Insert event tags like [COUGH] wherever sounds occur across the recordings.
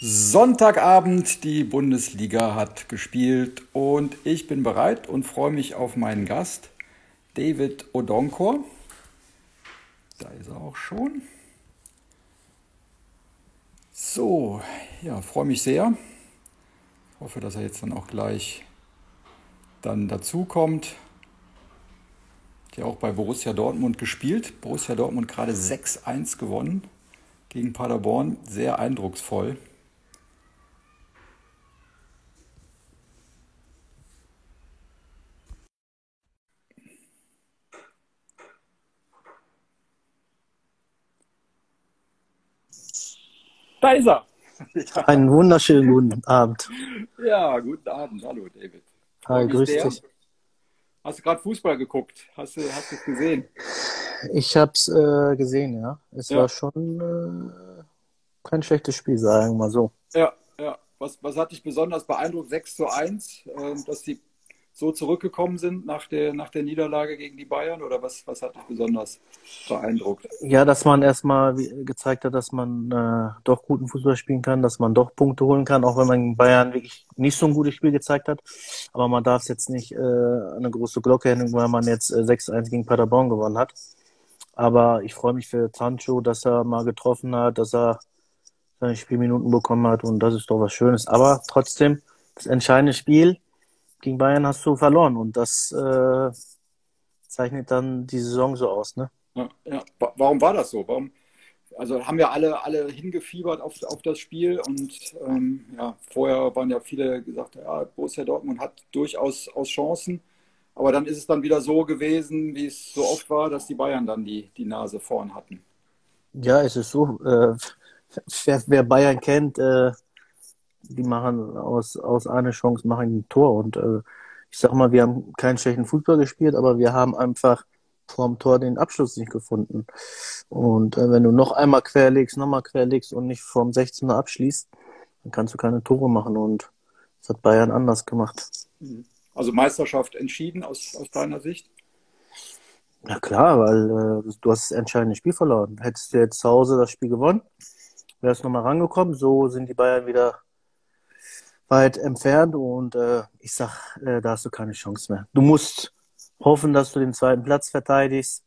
Sonntagabend, die Bundesliga hat gespielt und ich bin bereit und freue mich auf meinen Gast, David Odonkor. Da ist er auch schon. So, ja, freue mich sehr. Hoffe, dass er jetzt dann auch gleich dann dazu kommt. Der auch bei Borussia Dortmund gespielt. Borussia Dortmund gerade 6-1 gewonnen gegen Paderborn. Sehr eindrucksvoll. Da ist er. Ja. [LAUGHS] Einen wunderschönen guten Abend. Ja, guten Abend. Hallo, David. Hi, grüß dich. Hast du gerade Fußball geguckt? Hast du es gesehen? Ich habe es äh, gesehen, ja. Es ja. war schon äh, kein schlechtes Spiel, sagen wir mal so. Ja, ja. Was, was hat dich besonders beeindruckt? 6 zu 1, äh, dass die so zurückgekommen sind nach der, nach der Niederlage gegen die Bayern? Oder was, was hat dich besonders beeindruckt? Ja, dass man erstmal gezeigt hat, dass man äh, doch guten Fußball spielen kann, dass man doch Punkte holen kann, auch wenn man gegen Bayern wirklich nicht so ein gutes Spiel gezeigt hat. Aber man darf es jetzt nicht äh, eine große Glocke hängen, weil man jetzt äh, 6-1 gegen Paderborn gewonnen hat. Aber ich freue mich für Sancho, dass er mal getroffen hat, dass er seine Spielminuten bekommen hat und das ist doch was Schönes. Aber trotzdem, das entscheidende Spiel, gegen Bayern hast du verloren und das äh, zeichnet dann die Saison so aus, ne? Ja, ja. Warum war das so? Warum? Also haben ja alle, alle hingefiebert auf, auf das Spiel und ähm, ja, vorher waren ja viele gesagt, ja, Borussia Dortmund hat durchaus aus Chancen, aber dann ist es dann wieder so gewesen, wie es so oft war, dass die Bayern dann die, die Nase vorn hatten. Ja, es ist so. Äh, wer, wer, Bayern kennt, äh, die machen aus, aus einer Chance machen ein Tor. Und äh, ich sag mal, wir haben keinen schlechten Fußball gespielt, aber wir haben einfach vorm Tor den Abschluss nicht gefunden. Und äh, wenn du noch einmal querlegst, nochmal querlegst und nicht vorm 16er abschließt, dann kannst du keine Tore machen. Und das hat Bayern anders gemacht. Also Meisterschaft entschieden aus, aus deiner Sicht? Ja klar, weil äh, du hast das entscheidende Spiel verloren. Hättest du jetzt zu Hause das Spiel gewonnen, wärst nochmal rangekommen. So sind die Bayern wieder weit entfernt und äh, ich sag, äh, da hast du keine Chance mehr. Du musst hoffen, dass du den zweiten Platz verteidigst,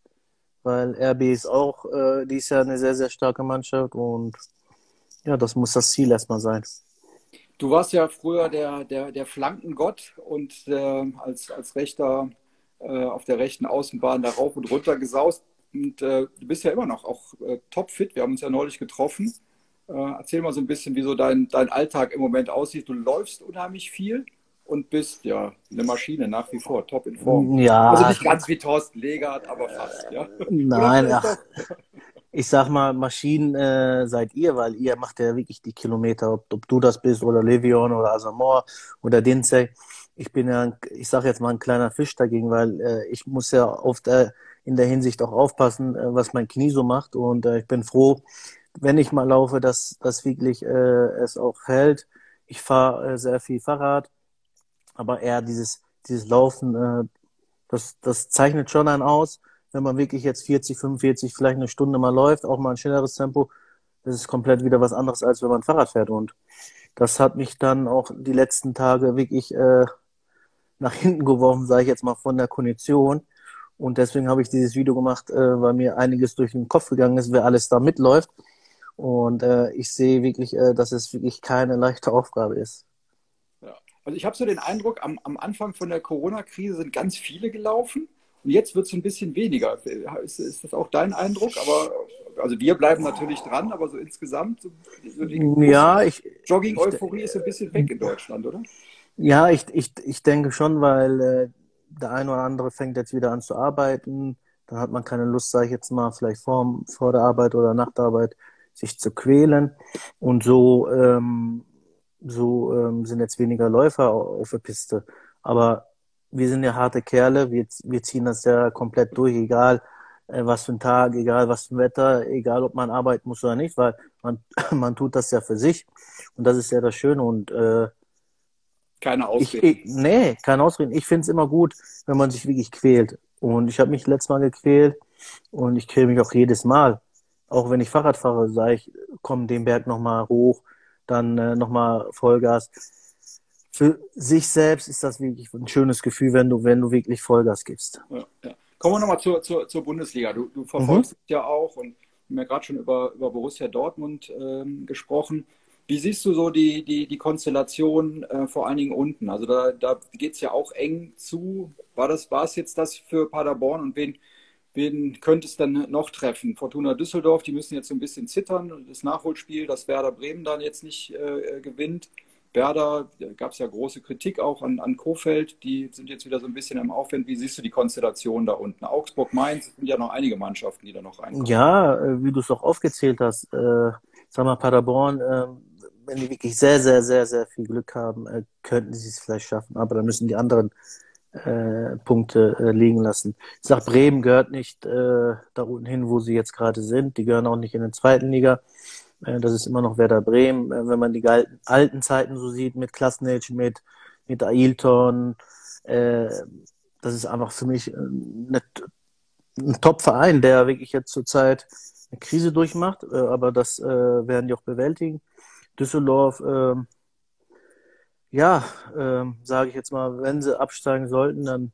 weil RB ist auch äh, dies Jahr eine sehr, sehr starke Mannschaft und ja, das muss das Ziel erstmal sein. Du warst ja früher der, der, der Flankengott und äh, als, als Rechter äh, auf der rechten Außenbahn da rauf und runter gesaust. Und äh, du bist ja immer noch auch äh, topfit. Wir haben uns ja neulich getroffen. Äh, erzähl mal so ein bisschen, wie so dein, dein Alltag im Moment aussieht. Du läufst unheimlich viel und bist ja eine Maschine nach wie vor, top in Form. Ja. Also nicht ganz wie Thorsten Legert, aber fast, ja. Nein, ach, ich sag mal, Maschinen äh, seid ihr, weil ihr macht ja wirklich die Kilometer, ob, ob du das bist oder Levion oder Asamor oder Dinzey. Ich bin ja, ich sag jetzt mal ein kleiner Fisch dagegen, weil äh, ich muss ja oft äh, in der Hinsicht auch aufpassen, äh, was mein Knie so macht und äh, ich bin froh, wenn ich mal laufe, dass das wirklich äh, es auch hält. Ich fahre äh, sehr viel Fahrrad, aber eher dieses, dieses Laufen, äh, das, das zeichnet schon einen aus. Wenn man wirklich jetzt 40, 45, vielleicht eine Stunde mal läuft, auch mal ein schnelleres Tempo, das ist komplett wieder was anderes, als wenn man Fahrrad fährt. Und das hat mich dann auch die letzten Tage wirklich äh, nach hinten geworfen, sage ich jetzt mal, von der Kondition. Und deswegen habe ich dieses Video gemacht, äh, weil mir einiges durch den Kopf gegangen ist, wer alles da mitläuft. Und äh, ich sehe wirklich, äh, dass es wirklich keine leichte Aufgabe ist. Ja. Also ich habe so den Eindruck, am, am Anfang von der Corona-Krise sind ganz viele gelaufen und jetzt wird es ein bisschen weniger. Ist, ist, das auch dein Eindruck? Aber also wir bleiben natürlich dran, aber so insgesamt, so, so ja, ich, Jogging-Euphorie ist ein bisschen weg in Deutschland, oder? Ja, ich, ich, ich denke schon, weil äh, der eine oder andere fängt jetzt wieder an zu arbeiten. Dann hat man keine Lust, sage ich jetzt mal, vielleicht vor, vor der Arbeit oder nach der Arbeit sich zu quälen. Und so, ähm, so ähm, sind jetzt weniger Läufer auf der Piste. Aber wir sind ja harte Kerle, wir, wir ziehen das ja komplett durch, egal äh, was für ein Tag, egal was für ein Wetter, egal ob man arbeiten muss oder nicht, weil man, [CLEARS THROAT] man tut das ja für sich. Und das ist ja das Schöne. Und äh, keine Ausreden. Ich, ich, nee, keine Ausreden. Ich finde es immer gut, wenn man sich wirklich quält. Und ich habe mich letztes Mal gequält und ich quäle mich auch jedes Mal auch wenn ich Fahrrad fahre, sage ich, komm den Berg nochmal hoch, dann äh, nochmal Vollgas. Für sich selbst ist das wirklich ein schönes Gefühl, wenn du, wenn du wirklich Vollgas gibst. Ja, ja. Kommen wir nochmal zur, zur, zur Bundesliga. Du, du verfolgst mhm. ja auch und wir haben ja gerade schon über, über Borussia Dortmund ähm, gesprochen. Wie siehst du so die, die, die Konstellation äh, vor allen Dingen unten? Also da, da geht es ja auch eng zu. War das, war es jetzt das für Paderborn und wen, wen könnte es dann noch treffen? Fortuna Düsseldorf, die müssen jetzt so ein bisschen zittern. Das Nachholspiel, dass Werder Bremen dann jetzt nicht äh, gewinnt. Werder, da gab es ja große Kritik auch an, an Kofeld, die sind jetzt wieder so ein bisschen im Aufwind. Wie siehst du die Konstellation da unten? Augsburg, Mainz, sind ja noch einige Mannschaften, die da noch reinkommen. Ja, äh, wie du es auch aufgezählt hast, äh, sag mal, Paderborn, äh, wenn die wirklich sehr, sehr, sehr, sehr viel Glück haben, äh, könnten sie es vielleicht schaffen. Aber dann müssen die anderen äh, Punkte äh, liegen lassen. Ich sag, Bremen gehört nicht äh, da unten hin, wo sie jetzt gerade sind. Die gehören auch nicht in der zweiten Liga. Äh, das ist immer noch Werder Bremen. Äh, wenn man die alten Zeiten so sieht, mit Klasnic, mit, mit Ailton, äh, das ist einfach für mich eine, ein Top-Verein, der wirklich jetzt zurzeit eine Krise durchmacht, aber das werden die auch bewältigen. Düsseldorf, ähm, ja, ähm, sage ich jetzt mal, wenn sie absteigen sollten, dann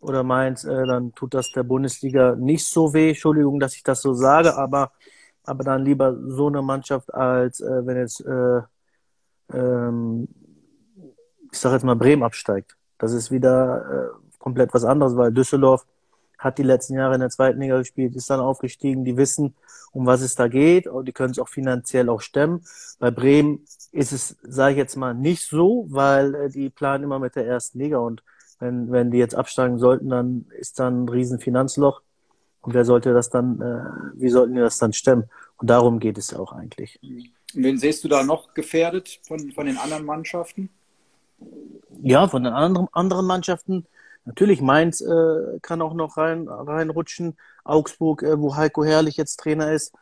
oder Mainz, äh, dann tut das der Bundesliga nicht so weh. Entschuldigung, dass ich das so sage, aber aber dann lieber so eine Mannschaft als äh, wenn jetzt, äh, ähm, ich sage jetzt mal, Bremen absteigt. Das ist wieder äh, komplett was anderes, weil Düsseldorf hat die letzten Jahre in der zweiten Liga gespielt, ist dann aufgestiegen, die wissen, um was es da geht und die können es auch finanziell auch stemmen. Bei Bremen ist es, sage ich jetzt mal, nicht so, weil äh, die planen immer mit der ersten Liga und wenn, wenn die jetzt absteigen sollten, dann ist dann ein riesen Finanzloch und wer sollte das dann, äh, wie sollten die das dann stemmen? Und darum geht es ja auch eigentlich. Wen siehst du da noch gefährdet von, von den anderen Mannschaften? Ja, von den anderen, anderen Mannschaften. Natürlich, Mainz äh, kann auch noch rein, reinrutschen. Augsburg, äh, wo Heiko Herrlich jetzt Trainer ist.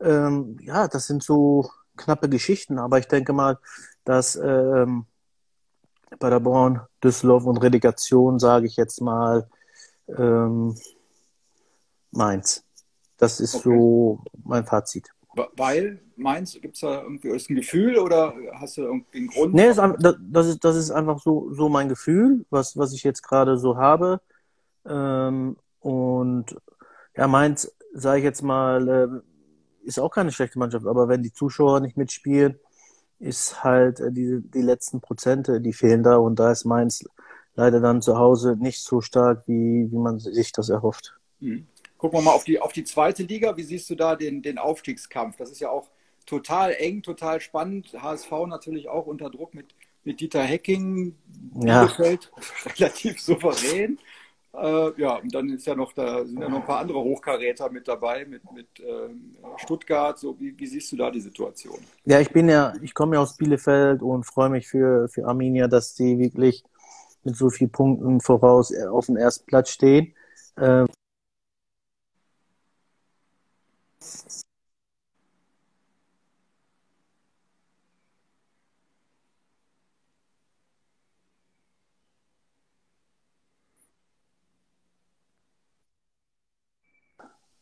Ähm, ja, das sind so knappe Geschichten. Aber ich denke mal, dass ähm, Paderborn, Düsseldorf und Relegation, sage ich jetzt mal, ähm, Mainz. Das ist okay. so mein Fazit. Weil Mainz, gibt es da irgendwie ein Gefühl oder hast du irgendwie einen Grund? Nee, das ist, das ist einfach so, so mein Gefühl, was, was ich jetzt gerade so habe. Ähm, und ja, Mainz, sage ich jetzt mal, äh, ist auch keine schlechte Mannschaft, aber wenn die Zuschauer nicht mitspielen, ist halt äh, die, die letzten Prozente, die fehlen da und da ist Mainz leider dann zu Hause nicht so stark, wie, wie man sich das erhofft. Mhm. Gucken wir mal auf die, auf die zweite Liga. Wie siehst du da den, den Aufstiegskampf? Das ist ja auch total eng, total spannend. HSV natürlich auch unter Druck mit, mit Dieter Hecking. Ja. Bielefeld [LAUGHS] relativ souverän. Äh, ja, und dann ist ja noch, da sind ja noch ein paar andere Hochkaräter mit dabei, mit, mit äh, Stuttgart. So, wie, wie siehst du da die Situation? Ja, ich bin ja, ich komme ja aus Bielefeld und freue mich für, für Arminia, dass sie wirklich mit so vielen Punkten voraus auf dem ersten Platz stehen. Äh,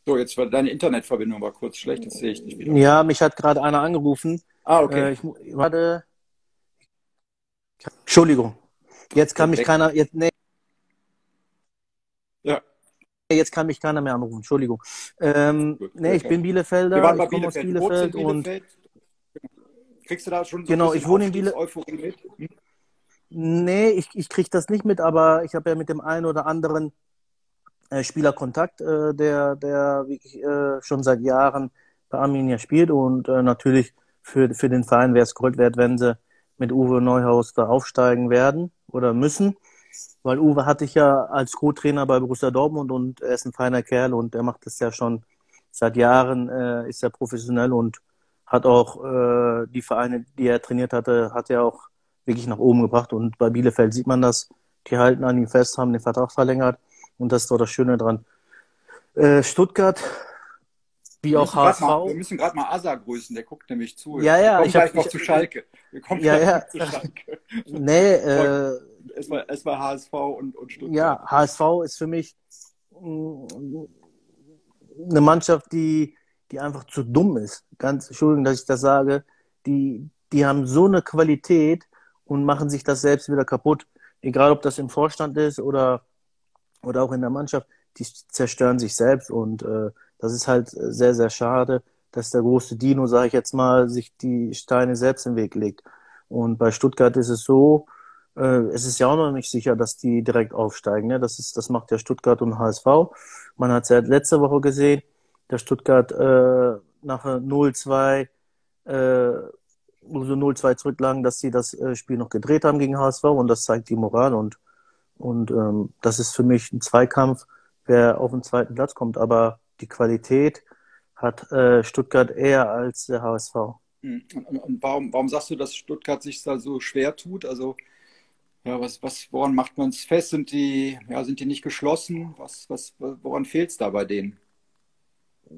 So, jetzt war deine Internetverbindung war kurz schlecht, das sehe ich nicht wieder. Ja, mich hat gerade einer angerufen. Ah, okay. Äh, ich, warte. Entschuldigung. Jetzt kann mich keiner. Jetzt, nee. Ja. Jetzt kann mich keiner mehr anrufen. Entschuldigung. Ähm, Gut, nee, okay. ich bin Bielefelder. Wir ich komme aus Bielefeld, Bielefeld und. Kriegst du da schon so Genau, ich wohne in Bielefeld. Hm? Nee, ich, ich kriege das nicht mit, aber ich habe ja mit dem einen oder anderen äh, Spielerkontakt, äh, der, der wirklich äh, schon seit Jahren bei Arminia spielt und natürlich für, für den Verein wäre es Gold wert, wenn sie mit Uwe Neuhaus da aufsteigen werden oder müssen. Weil Uwe hatte ich ja als Co-Trainer bei Borussia Dortmund und er ist ein feiner Kerl und er macht das ja schon seit Jahren, äh, ist er professionell und hat auch äh, die Vereine, die er trainiert hatte, hat er auch wirklich nach oben gebracht. Und bei Bielefeld sieht man das. Die halten an ihm fest, haben den Vertrag verlängert. Und das ist doch das Schöne dran. Äh, Stuttgart, wie auch HSV. Mal, wir müssen gerade mal Asa grüßen, der guckt nämlich zu. Ja, ja. Wir kommen gleich noch zu Schalke. Wir kommen ja, ja. zu Schalke. [LAUGHS] Nee, äh, es, war, es war HSV und, und Stuttgart. Ja, HSV ist für mich mm, eine Mannschaft, die, die einfach zu dumm ist. Ganz Entschuldigung, dass ich das sage. Die, die haben so eine Qualität und machen sich das selbst wieder kaputt. Egal, ob das im Vorstand ist oder, oder auch in der Mannschaft, die zerstören sich selbst und äh, das ist halt sehr, sehr schade, dass der große Dino, sage ich jetzt mal, sich die Steine selbst im Weg legt. Und bei Stuttgart ist es so, äh, es ist ja auch noch nicht sicher, dass die direkt aufsteigen. Ne? Das, ist, das macht ja Stuttgart und HSV. Man hat es ja letzte Woche gesehen, der Stuttgart äh, nach 0-2 äh, so 0-2 zurücklagen, dass sie das äh, Spiel noch gedreht haben gegen HSV und das zeigt die Moral und, und ähm, das ist für mich ein Zweikampf, wer auf den zweiten Platz kommt. Aber die Qualität hat äh, Stuttgart eher als der HSV. Hm. Und, und warum, warum sagst du, dass Stuttgart sich da so schwer tut? Also ja, was, was, woran macht man es fest? Sind die, ja, sind die nicht geschlossen? Was, was, woran fehlt es da bei denen?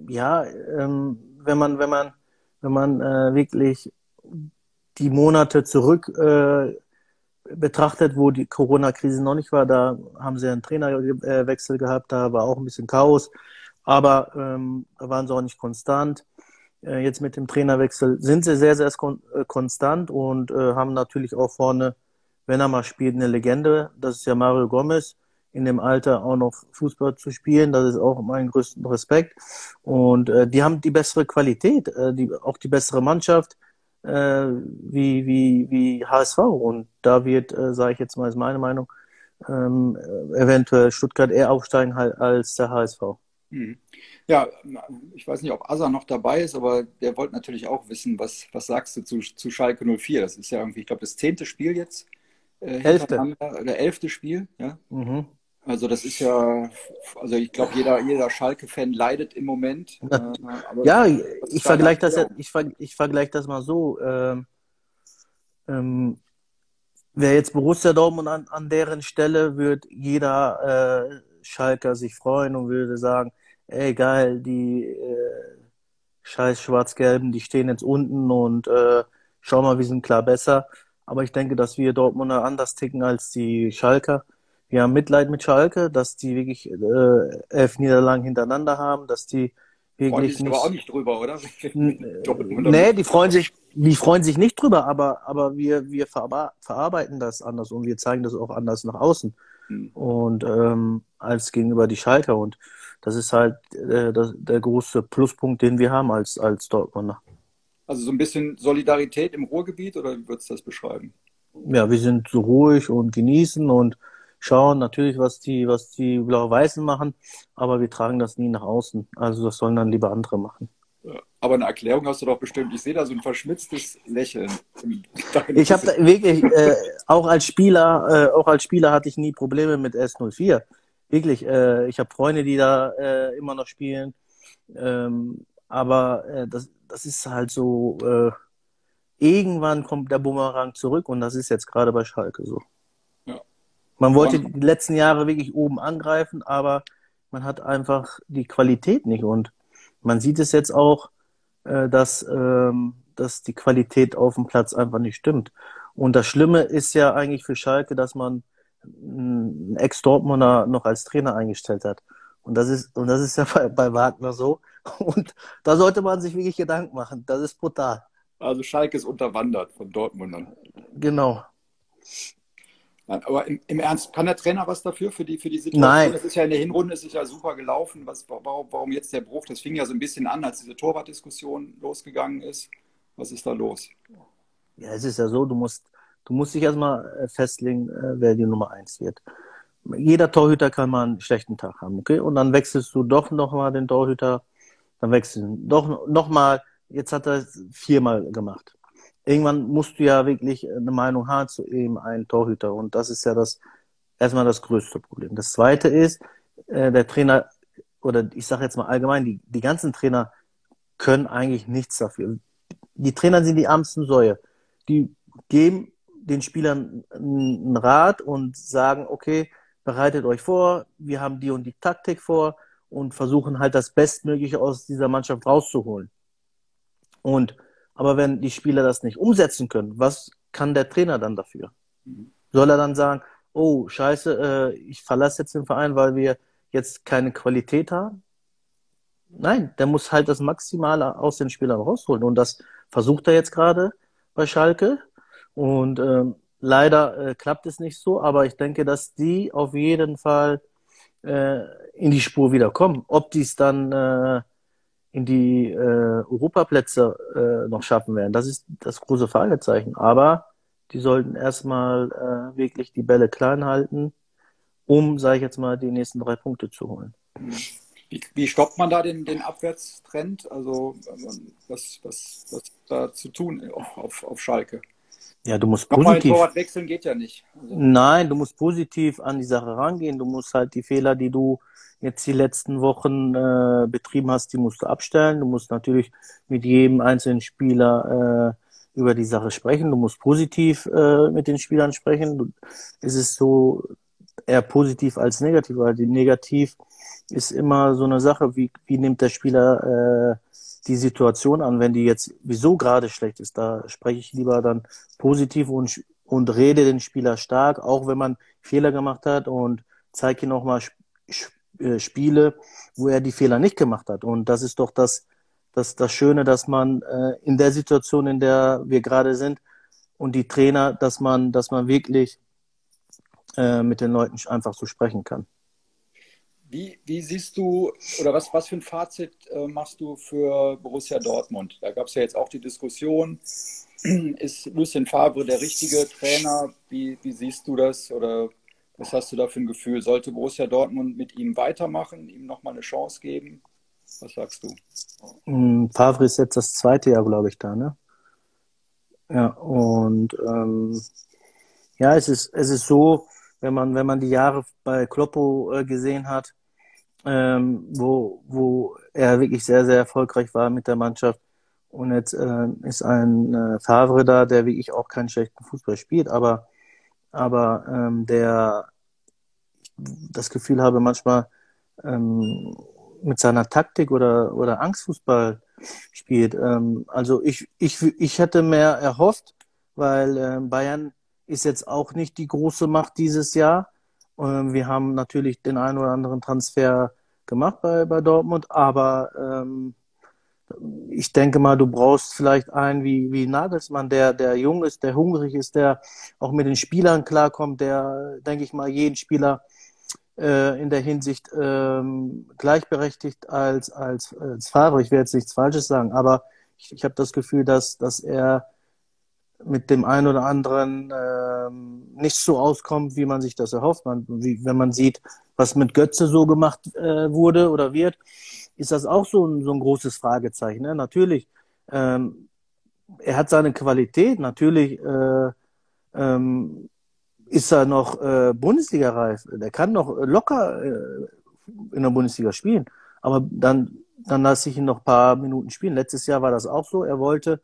Ja, ähm, wenn man, wenn man, wenn man äh, wirklich die Monate zurück äh, betrachtet, wo die Corona-Krise noch nicht war, da haben sie einen Trainerwechsel gehabt, da war auch ein bisschen Chaos, aber ähm, waren sie auch nicht konstant. Äh, jetzt mit dem Trainerwechsel sind sie sehr, sehr kon äh, konstant und äh, haben natürlich auch vorne, wenn er mal spielt, eine Legende. Das ist ja Mario Gomez. In dem Alter auch noch Fußball zu spielen, das ist auch mein größten Respekt. Und äh, die haben die bessere Qualität, äh, die, auch die bessere Mannschaft äh, wie, wie, wie HSV. Und da wird, äh, sage ich jetzt mal, ist meine Meinung, ähm, eventuell Stuttgart eher aufsteigen als der HSV. Hm. Ja, ich weiß nicht, ob Asa noch dabei ist, aber der wollte natürlich auch wissen, was, was sagst du zu, zu Schalke 04? Das ist ja irgendwie, ich glaube, das zehnte Spiel jetzt. Äh, elfte. Oder elfte Spiel, ja. Mhm. Also das ist ja, also ich glaube, jeder, jeder Schalke-Fan leidet im Moment. [LAUGHS] Äh, ja, ich vergleiche das, ich, ver, ich vergleich das mal so. Ähm, ähm, Wäre jetzt Borussia Dortmund an, an deren Stelle, würde jeder äh, Schalker sich freuen und würde sagen, ey geil, die äh, scheiß Schwarz-Gelben, die stehen jetzt unten und äh, schau mal, wir sind klar besser. Aber ich denke, dass wir Dortmunder anders ticken als die Schalker. Wir haben Mitleid mit Schalke, dass die wirklich äh, elf Niederlagen hintereinander haben, dass die wirklich die nicht. aber auch nicht drüber, oder? [LAUGHS] nee, die freuen sich, die freuen sich nicht drüber, aber, aber wir, wir verarbeiten das anders und wir zeigen das auch anders nach außen. Mhm. Und ähm, als gegenüber die Schalker. Und das ist halt äh, das, der große Pluspunkt, den wir haben als, als Dortmunder. Also so ein bisschen Solidarität im Ruhrgebiet oder wie würdest du das beschreiben? Ja, wir sind so ruhig und genießen und schauen natürlich, was die, was die Blau-Weißen machen, aber wir tragen das nie nach außen. Also das sollen dann lieber andere machen. Aber eine Erklärung hast du doch bestimmt. Ich sehe da so ein verschmitztes Lächeln. [LAUGHS] Ich habe wirklich, äh, auch als Spieler, äh, auch als Spieler hatte ich nie Probleme mit S04. Wirklich, äh, ich habe Freunde, die da äh, immer noch spielen. Ähm, aber äh, das, das ist halt so, äh, irgendwann kommt der Bumerang zurück und das ist jetzt gerade bei Schalke so. Ja. Man wollte die letzten Jahre wirklich oben angreifen, aber man hat einfach die Qualität nicht und man sieht es jetzt auch, äh, dass, ähm, dass die Qualität auf dem Platz einfach nicht stimmt. Und das Schlimme ist ja eigentlich für Schalke, dass man einen Ex-Dortmunder noch als Trainer eingestellt hat. Und das ist, und das ist ja [LAUGHS] bei, bei Wagner so. Und da sollte man sich wirklich Gedanken machen. Das ist brutal. Also Schalke ist unterwandert von Dortmundern. Genau. Aber im, im, Ernst, kann der Trainer was dafür, für die, für die Situation? Nein. Das ist ja in der Hinrunde ist es ja super gelaufen. Was, warum, warum jetzt der Bruch? Das fing ja so ein bisschen an, als diese Torwartdiskussion losgegangen ist. Was ist da los? Ja, es ist ja so, du musst, du musst dich erstmal äh, festlegen, äh, wer die Nummer eins wird. Jeder Torhüter kann mal einen schlechten Tag haben, okay? Und dann wechselst du doch nochmal den Torhüter, dann wechselst du doch nochmal, jetzt hat er es viermal gemacht irgendwann musst du ja wirklich eine Meinung haben zu eben einem Torhüter. Und das ist ja das erstmal das größte Problem. Das zweite ist, äh, der Trainer, oder ich sage jetzt mal allgemein, die, die ganzen Trainer können eigentlich nichts dafür. Die Trainer sind die ärmsten Säue. Die geben den Spielern einen Rat und sagen, okay, bereitet euch vor, wir haben die und die Taktik vor und versuchen halt das Bestmögliche aus dieser Mannschaft rauszuholen. Und aber wenn die Spieler das nicht umsetzen können, was kann der Trainer dann dafür? Soll er dann sagen, oh, scheiße, äh, ich verlasse jetzt den Verein, weil wir jetzt keine Qualität haben? Nein, der muss halt das Maximale aus den Spielern rausholen. Und das versucht er jetzt gerade. bei Schalke. Und ähm, leider äh, klappt es nicht so, aber ich denke, dass die auf jeden Fall äh, in die Spur wieder kommen. Ob die es dann äh, in die äh, Europaplätze äh, noch schaffen werden, das ist das große Fragezeichen. Aber die sollten erstmal äh, wirklich die Bälle klein halten, um, sage ich jetzt mal, die nächsten drei Punkte zu holen. Wie, wie stoppt man da den, den Abwärtstrend? Also was, was, was da zu tun auf, auf, auf Schalke? Ja, du musst Nochmal positiv. Torwart wechseln geht ja nicht. Also. Nein, du musst positiv an die Sache rangehen. Du musst halt die Fehler, die du jetzt die letzten Wochen äh, betrieben hast, die musst du abstellen. Du musst natürlich mit jedem einzelnen Spieler äh, über die Sache sprechen. Du musst positiv äh, mit den Spielern sprechen. Du, es ist so eher positiv als negativ, weil die negativ ist immer so eine Sache, wie, wie nimmt der Spieler äh, die Situation an, wenn die jetzt wieso gerade schlecht ist. Da spreche ich lieber dann positiv und, und rede den Spieler stark, auch wenn man Fehler gemacht hat und zeige ihm nochmal äh, Spiele, wo er die Fehler nicht gemacht hat. Und das ist doch das, das, das Schöne, dass man äh, in der Situation, in der wir gerade sind, und die Trainer, dass man, dass man wirklich äh, mit den Leuten einfach so sprechen kann. Wie, wie siehst du oder was, was für ein Fazit äh, machst du für Borussia Dortmund? Da gab es ja jetzt auch die Diskussion, [CLEARS THROAT] ist Lucien Favre der richtige Trainer? Wie, wie siehst du das oder was hast du da für ein Gefühl? Sollte Borussia Dortmund mit ihm weitermachen, ihm nochmal eine Chance geben? Was sagst du? Mm, Favre ist jetzt das zweite Jahr, glaube ich, da, ne? Ja, und ähm, ja, es ist, es ist so, wenn man, wenn man die Jahre bei Kloppo äh, gesehen hat, ähm, wo, wo er wirklich sehr, sehr erfolgreich war mit der Mannschaft. Und jetzt äh, ist ein äh, Favre da, der wie ich auch keinen schlechten Fußball spielt, aber, aber ähm, der das Gefühl habe, manchmal ähm, mit seiner Taktik oder, oder Angstfußball spielt. Ähm, also ich, ich, ich hätte mehr erhofft, weil äh, Bayern ist jetzt auch nicht die große Macht dieses Jahr. Ähm, wir haben natürlich den einen oder anderen Transfer gemacht bei, bei Dortmund, aber ähm, ich denke mal, du brauchst vielleicht einen wie, wie Nagelsmann, der, der jung ist, der hungrig ist, der auch mit den Spielern klarkommt, der, denke ich mal, jeden Spieler äh, in der Hinsicht ähm, gleichberechtigt als, als, als Fahrer. Ich will jetzt nichts Falsches sagen, aber ich, ich habe das Gefühl, dass, dass er mit dem einen oder anderen ähm, nicht so auskommt, wie man sich das erhofft. Man, wie, wenn man sieht, was mit Götze so gemacht äh, wurde oder wird, ist das auch so ein, so ein großes Fragezeichen. Ne? Natürlich, ähm, er hat seine Qualität, natürlich äh, ähm, ist er noch äh, Bundesliga-reif. Der kann noch locker äh, in der Bundesliga spielen. Aber dann, dann lasse ich ihn noch ein paar Minuten spielen. Letztes Jahr war das auch so. Er wollte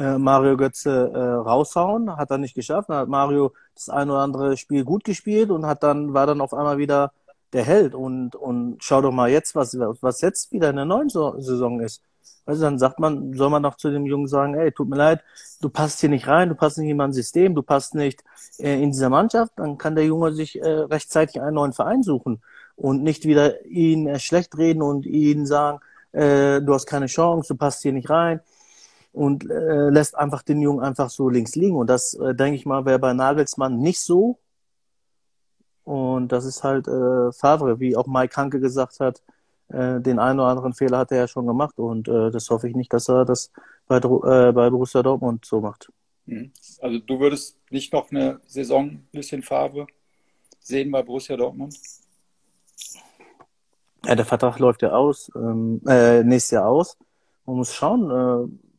äh, Mario Götze äh, raushauen, hat er nicht geschafft. Dann hat Mario das ein oder andere Spiel gut gespielt und hat dann, war dann auf einmal wieder der Held. Und, und schau doch mal jetzt, was, was jetzt wieder in der neuen Saison ist. Also dann sagt man, soll man doch zu dem Jungen sagen, ey, tut mir leid, du passt hier nicht rein, du passt nicht in mein System, du passt nicht äh, in dieser Mannschaft, dann kann der Junge sich äh, rechtzeitig einen neuen Verein suchen und nicht wieder ihn äh, schlecht reden und ihn sagen, äh, du hast keine Chance, du passt hier nicht rein und äh, lässt einfach den Jungen einfach so links liegen. Und das, äh, denke ich mal, wäre bei Nagelsmann nicht so. Und das ist halt äh, Favre, wie auch Mike Hanke gesagt hat, äh, den einen oder anderen Fehler hat er ja schon gemacht. Und äh, das hoffe ich nicht, dass er das bei, äh, bei Borussia Dortmund so macht. Mhm. Also du würdest nicht noch eine Saison bisschen Favre sehen bei Borussia Dortmund? Ja, der Vertrag läuft ja aus, ähm, äh, nächstes Jahr aus. Man muss schauen, äh,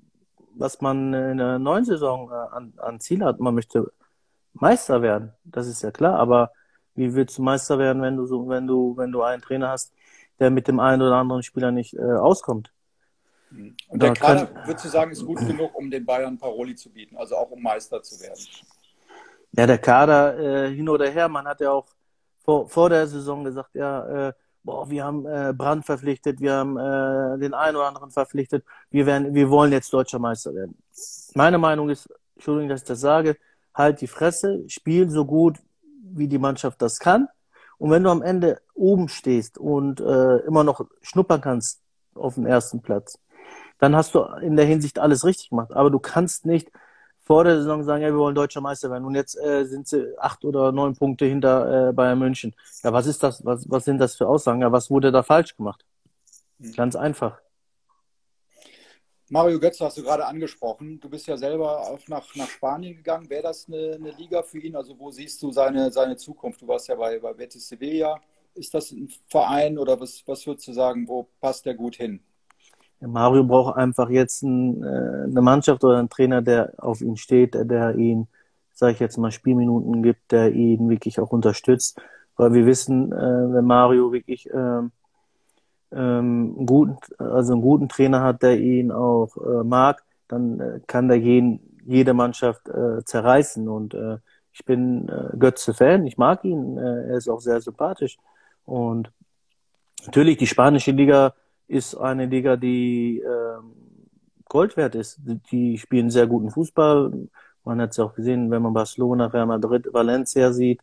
was man in der neuen Saison äh, an, an Ziel hat. Man möchte Meister werden, das ist ja klar, aber wie willst du Meister werden, wenn du so, wenn du, wenn du einen Trainer hast, der mit dem einen oder anderen Spieler nicht äh, auskommt? Und der Kader, kann, würdest du sagen, ist gut genug, um den Bayern Paroli zu bieten, also auch um Meister zu werden? Ja, der Kader äh, hin oder her, man hat ja auch vor, vor der Saison gesagt, ja, äh, boah, wir haben äh, Brand verpflichtet, wir haben äh, den einen oder anderen verpflichtet, wir werden, wir wollen jetzt deutscher Meister werden. Meine Meinung ist, Entschuldigung, dass ich das sage, halt die Fresse, spiel so gut, wie die Mannschaft das kann. Und wenn du am Ende oben stehst und äh, immer noch schnuppern kannst auf dem ersten Platz, dann hast du in der Hinsicht alles richtig gemacht. Aber du kannst nicht vor der Saison sagen, ja, wir wollen deutscher Meister werden und jetzt äh, sind sie acht oder neun Punkte hinter äh, Bayern München. Ja, was ist das? Was, was sind das für Aussagen? Ja, was wurde da falsch gemacht? Mhm. Ganz einfach. Mario Götze hast du gerade angesprochen. Du bist ja selber auch nach, nach Spanien gegangen. Wäre das eine, eine, Liga für ihn? Also wo siehst du seine, seine Zukunft? Du warst ja bei, bei Betis Sevilla. Ist das ein Verein oder was, was würdest du sagen, wo passt der gut hin? Mario braucht einfach jetzt ein, äh, eine Mannschaft oder einen Trainer, der auf ihn steht, der, ihn, sage ich jetzt mal, Spielminuten gibt, der ihn wirklich auch unterstützt. Weil wir wissen, äh, wenn Mario wirklich ähm, ähm, einen guten, also einen guten Trainer hat, der ihn auch äh, mag, dann äh, kann der jeden, jede Mannschaft äh, zerreißen. Und äh, ich bin äh, Götze-Fan, ich mag ihn, äh, er ist auch sehr sympathisch. Und natürlich, die spanische Liga ist eine Liga, die äh, Gold wert ist. Die spielen sehr guten Fußball. Man hat es auch gesehen, wenn man Barcelona, Real Madrid, Valencia sieht,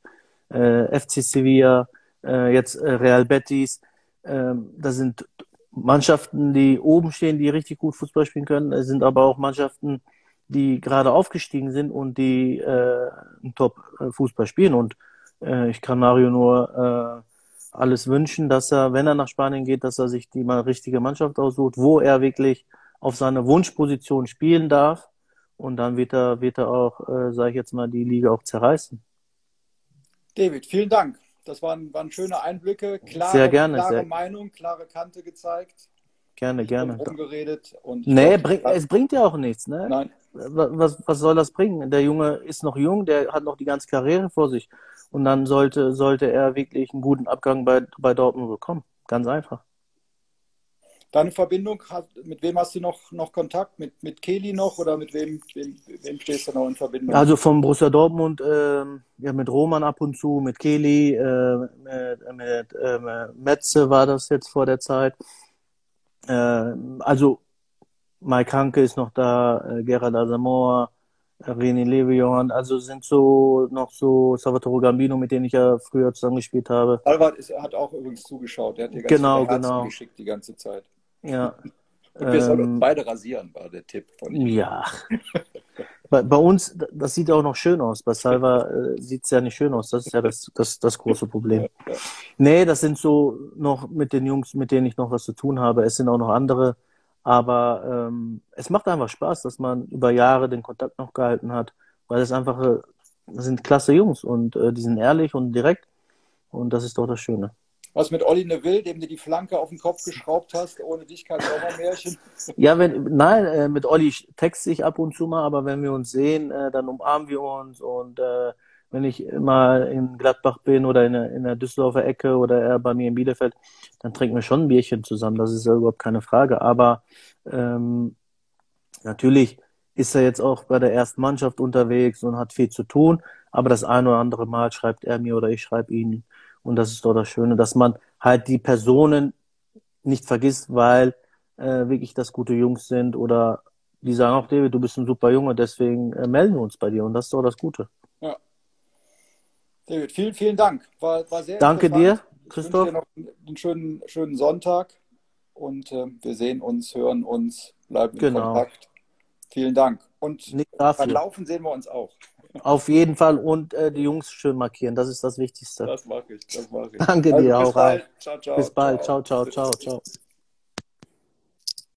äh, FC Sevilla, äh, jetzt äh, Real Betis ähm, da sind Mannschaften, die oben stehen, die richtig gut Fußball spielen können. Es sind aber auch Mannschaften, die gerade aufgestiegen sind und die äh, Top-Fußball spielen. Und äh, ich kann Mario nur äh, alles wünschen, dass er, wenn er nach Spanien geht, dass er sich die mal richtige Mannschaft aussucht, wo er wirklich auf seine Wunschposition spielen darf. Und dann wird er, wird er auch, äh, sage ich jetzt mal, die Liga auch zerreißen. David, vielen Dank. Das waren, waren schöne Einblicke, klare, sehr gerne, klare sehr. Meinung, klare Kante gezeigt. Gerne, gerne. Rumgeredet und nee, bring, es bringt ja auch nichts. Ne? Nein. Was, was soll das bringen? Der Junge ist noch jung, der hat noch die ganze Karriere vor sich. Und dann sollte, sollte er wirklich einen guten Abgang bei, bei Dortmund bekommen. Ganz einfach. Deine Verbindung, mit wem hast du noch, noch Kontakt? Mit, mit Kelly noch oder mit wem, wem, wem stehst du noch in Verbindung? Also vom Borussia Dortmund, äh, ja, mit Roman ab und zu, mit Kelly, äh, mit, mit äh, Metze war das jetzt vor der Zeit. Äh, also Mike Hanke ist noch da, äh, Gerard Asamoah, René Levion, also sind so noch so Salvatore Gambino, mit denen ich ja früher zusammengespielt habe. Albert ist, hat auch übrigens zugeschaut, der hat dir ganz genau, genau. geschickt die ganze Zeit. Ja. [LAUGHS] Und wir sollen ähm, beide rasieren, war der Tipp von ihm. Ja. bei, bei, uns, das sieht auch noch schön aus. Bei Salva äh, sieht es ja nicht schön aus. Das ist ja das, das, das große Problem. Ja, ja. Nee, das sind so noch mit den Jungs, mit denen ich noch was zu tun habe. Es sind auch noch andere. Aber ähm, es macht einfach Spaß, dass man über Jahre den Kontakt noch gehalten hat, weil es einfach äh, sind klasse Jungs und äh, die sind ehrlich und direkt. Und das ist doch das Schöne. Was mit Olli Neville, dem du die Flanke auf den Kopf geschraubt hast, ohne dich kein Sommermärchen? [LAUGHS] Ja, wenn, nein, äh, mit Olli texte ich ab und zu mal, aber wenn wir uns sehen, äh, dann umarmen wir uns und äh, wenn ich mal in Gladbach bin oder in der, in der Düsseldorfer Ecke oder er bei mir in Bielefeld, dann trinken wir schon ein Bierchen zusammen, das ist ja überhaupt keine Frage. Aber ähm, natürlich ist er jetzt auch bei der ersten Mannschaft unterwegs und hat viel zu tun, aber das eine oder andere Mal schreibt er mir oder ich schreibe ihn und das ist doch das Schöne, dass man halt die Personen nicht vergisst, weil äh, wirklich das gute Jungs sind oder die sagen auch, David, du bist ein super Junge, deswegen äh, melden wir uns bei dir und das ist doch das Gute. David, vielen, vielen Dank. War, war sehr Danke dir, Christoph. Ich wünsche dir noch einen schönen, schönen Sonntag und äh, wir sehen uns, hören uns, bleiben genau. in Kontakt. Vielen Dank. Und beim Laufen sehen wir uns auch. Auf jeden Fall und äh, die Jungs schön markieren, das ist das Wichtigste. Das mache ich, das mache ich. Danke also, dir, auch bald. Ciao, ciao. Bis bald, ciao, ciao, ciao. ciao.